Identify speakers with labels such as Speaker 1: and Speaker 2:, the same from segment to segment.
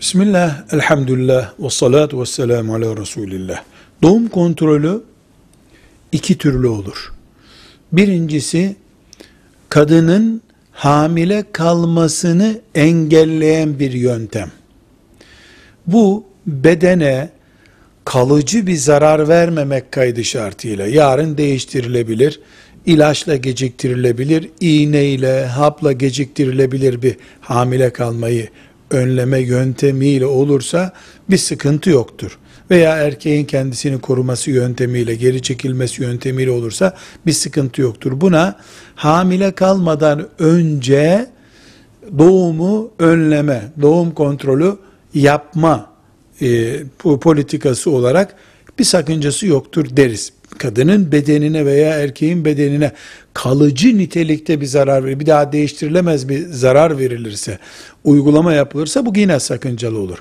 Speaker 1: Bismillah, elhamdülillah, ve salatu ve selamu ala Resulillah. Doğum kontrolü iki türlü olur. Birincisi, kadının hamile kalmasını engelleyen bir yöntem. Bu bedene kalıcı bir zarar vermemek kaydı şartıyla yarın değiştirilebilir, ilaçla geciktirilebilir, iğneyle, hapla geciktirilebilir bir hamile kalmayı önleme yöntemiyle olursa bir sıkıntı yoktur. Veya erkeğin kendisini koruması yöntemiyle, geri çekilmesi yöntemiyle olursa bir sıkıntı yoktur. Buna hamile kalmadan önce doğumu önleme, doğum kontrolü yapma e, politikası olarak bir sakıncası yoktur deriz. Kadının bedenine veya erkeğin bedenine kalıcı nitelikte bir zarar verir, bir daha değiştirilemez bir zarar verilirse, uygulama yapılırsa bu yine sakıncalı olur.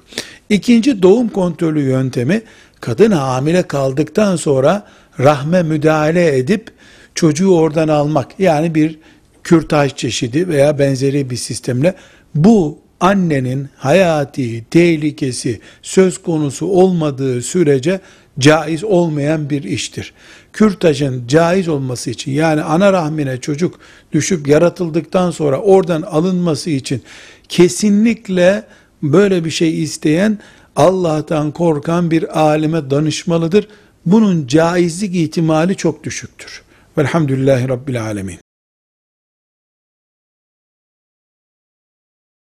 Speaker 1: İkinci doğum kontrolü yöntemi, kadın hamile kaldıktan sonra rahme müdahale edip çocuğu oradan almak. Yani bir kürtaj çeşidi veya benzeri bir sistemle bu annenin hayati tehlikesi söz konusu olmadığı sürece caiz olmayan bir iştir. Kürtajın caiz olması için yani ana rahmine çocuk düşüp yaratıldıktan sonra oradan alınması için kesinlikle böyle bir şey isteyen Allah'tan korkan bir alime danışmalıdır. Bunun caizlik ihtimali çok düşüktür. Velhamdülillahi Rabbil Alemin.